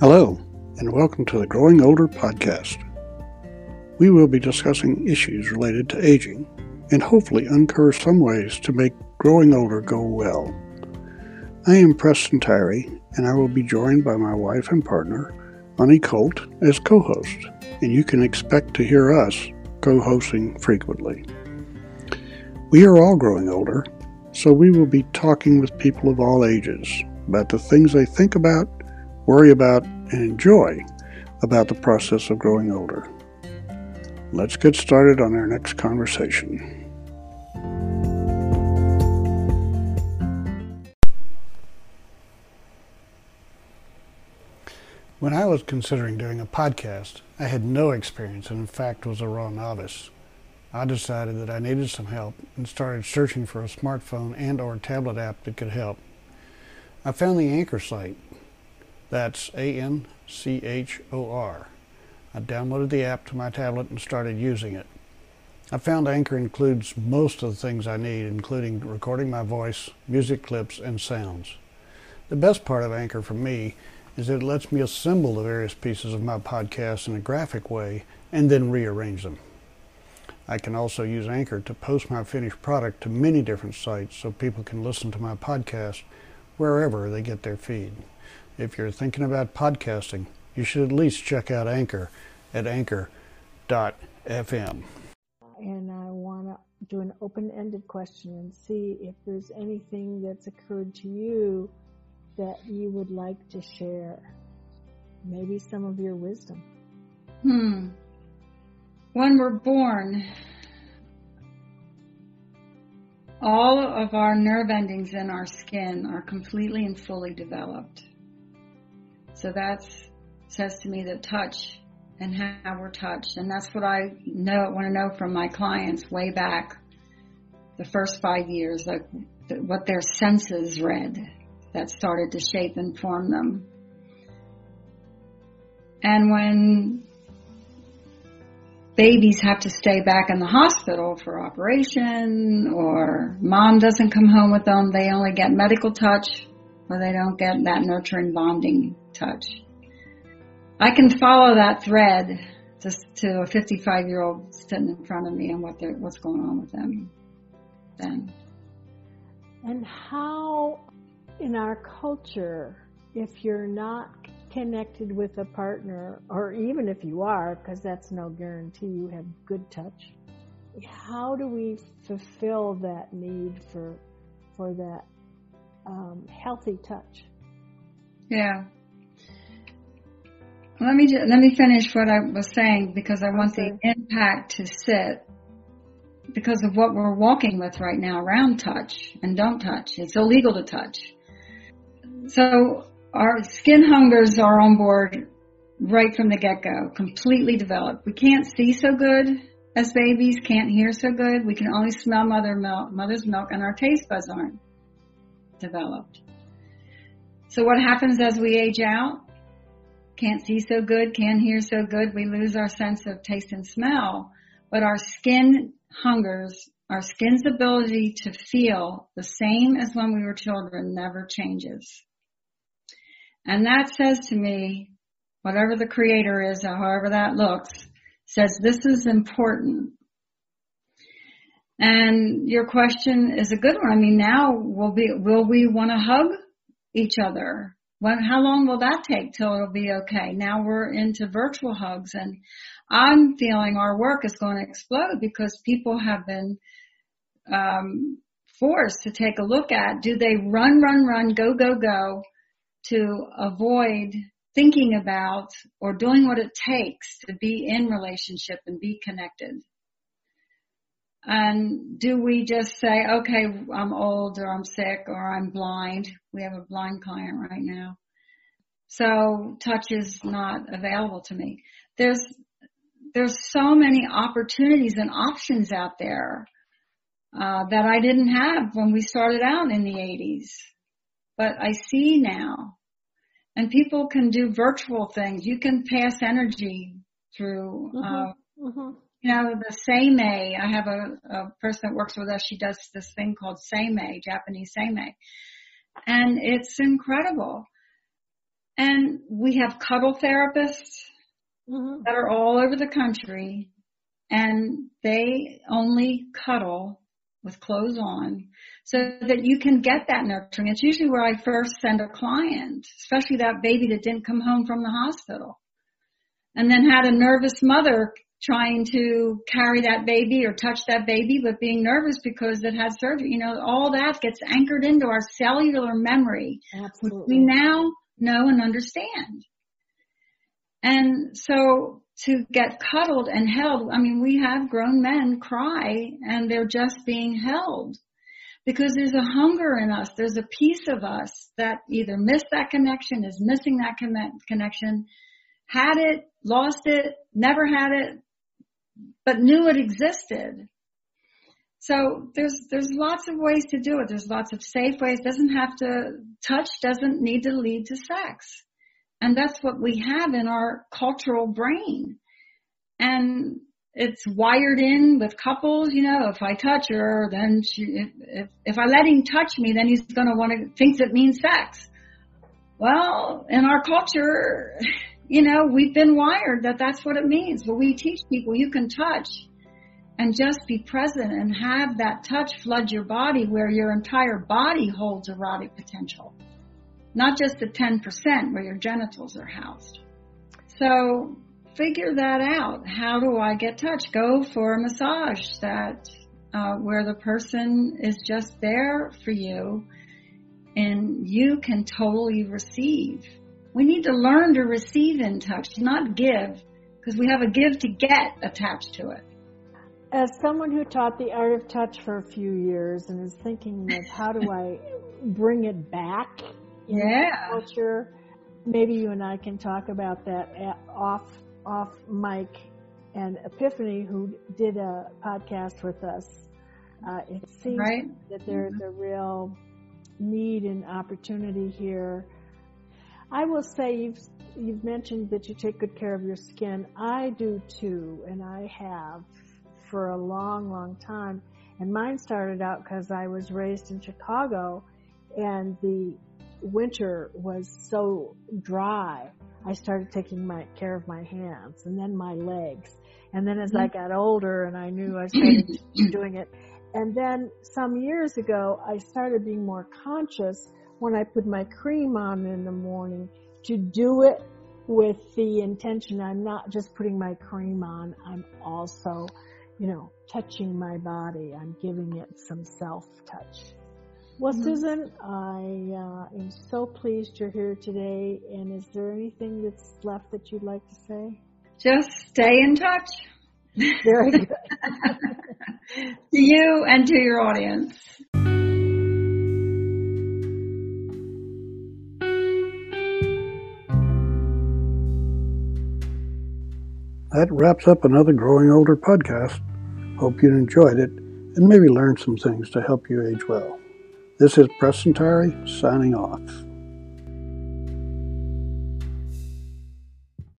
Hello, and welcome to the Growing Older podcast. We will be discussing issues related to aging and hopefully uncover some ways to make growing older go well. I am Preston Tyree, and I will be joined by my wife and partner, Ani Colt, as co host, and you can expect to hear us co hosting frequently. We are all growing older, so we will be talking with people of all ages about the things they think about, worry about, and enjoy about the process of growing older. Let's get started on our next conversation. When I was considering doing a podcast, I had no experience and in fact was a raw novice. I decided that I needed some help and started searching for a smartphone and or tablet app that could help. I found the Anchor site. That's A N C H O R. I downloaded the app to my tablet and started using it. I found Anchor includes most of the things I need, including recording my voice, music clips, and sounds. The best part of Anchor for me is that it lets me assemble the various pieces of my podcast in a graphic way and then rearrange them. I can also use Anchor to post my finished product to many different sites so people can listen to my podcast wherever they get their feed. If you're thinking about podcasting, you should at least check out Anchor at anchor.fm. And I want to do an open ended question and see if there's anything that's occurred to you that you would like to share? Maybe some of your wisdom. Hmm. When we're born, all of our nerve endings in our skin are completely and fully developed. So that says to me that touch and how we're touched, and that's what I know want to know from my clients way back the first five years, like what their senses read that started to shape and form them. And when babies have to stay back in the hospital for operation or mom doesn't come home with them, they only get medical touch or they don't get that nurturing bonding touch. I can follow that thread just to a 55 year old sitting in front of me and what what's going on with them then. And how in our culture, if you're not connected with a partner, or even if you are, because that's no guarantee you have good touch, how do we fulfill that need for for that um, healthy touch? Yeah. Let me let me finish what I was saying because I want okay. the impact to sit because of what we're walking with right now around touch and don't touch. It's illegal to touch. So our skin hungers are on board right from the get-go, completely developed. We can't see so good as babies, can't hear so good. We can only smell mother milk, mother's milk, and our taste buds aren't developed. So what happens as we age out? Can't see so good, can't hear so good. We lose our sense of taste and smell, but our skin hungers, our skin's ability to feel the same as when we were children never changes. And that says to me, whatever the creator is, however that looks, says this is important. And your question is a good one. I mean, now will be, will we want to hug each other? When, how long will that take till it'll be okay? Now we're into virtual hugs and I'm feeling our work is going to explode because people have been, um, forced to take a look at do they run, run, run, go, go, go to avoid thinking about or doing what it takes to be in relationship and be connected. And do we just say, okay, I'm old or I'm sick or I'm blind? We have a blind client right now. So touch is not available to me. There's, there's so many opportunities and options out there, uh, that I didn't have when we started out in the 80s but I see now. And people can do virtual things. You can pass energy through, mm-hmm. Uh, mm-hmm. You know, the Seimei. I have a, a person that works with us. She does this thing called Seimei, Japanese Seimei. And it's incredible. And we have cuddle therapists mm-hmm. that are all over the country and they only cuddle with clothes on so that you can get that nurturing. It's usually where I first send a client, especially that baby that didn't come home from the hospital and then had a nervous mother trying to carry that baby or touch that baby, but being nervous because it had surgery. You know, all that gets anchored into our cellular memory, Absolutely. which we now know and understand. And so to get cuddled and held, I mean, we have grown men cry and they're just being held because there's a hunger in us. There's a piece of us that either missed that connection, is missing that connection, had it, lost it, never had it, but knew it existed. So there's, there's lots of ways to do it. There's lots of safe ways. Doesn't have to, touch doesn't need to lead to sex. And that's what we have in our cultural brain. And it's wired in with couples, you know, if I touch her, then she, if, if, if I let him touch me, then he's going to want to, thinks it means sex. Well, in our culture, you know, we've been wired that that's what it means. But we teach people you can touch and just be present and have that touch flood your body where your entire body holds erotic potential. Not just the 10% where your genitals are housed. So figure that out. How do I get touch? Go for a massage that, uh, where the person is just there for you and you can totally receive we need to learn to receive in touch, not give, because we have a give to get attached to it. As someone who taught the art of touch for a few years and is thinking of how do I bring it back in yeah. culture, maybe you and I can talk about that off off mic. And Epiphany, who did a podcast with us, uh, it seems right. that there's a real need and opportunity here I will say you've you've mentioned that you take good care of your skin. I do too, and I have for a long, long time. And mine started out because I was raised in Chicago, and the winter was so dry. I started taking my care of my hands and then my legs. And then as I mm-hmm. got older and I knew I started doing it. And then some years ago, I started being more conscious when I put my cream on in the morning to do it with the intention I'm not just putting my cream on, I'm also, you know, touching my body. I'm giving it some self touch. Well, mm-hmm. Susan, I uh, am so pleased you're here today. And is there anything that's left that you'd like to say? Just stay in touch. Very good. to you and to your audience. That wraps up another Growing Older podcast. Hope you enjoyed it and maybe learned some things to help you age well. This is Preston Tyree signing off.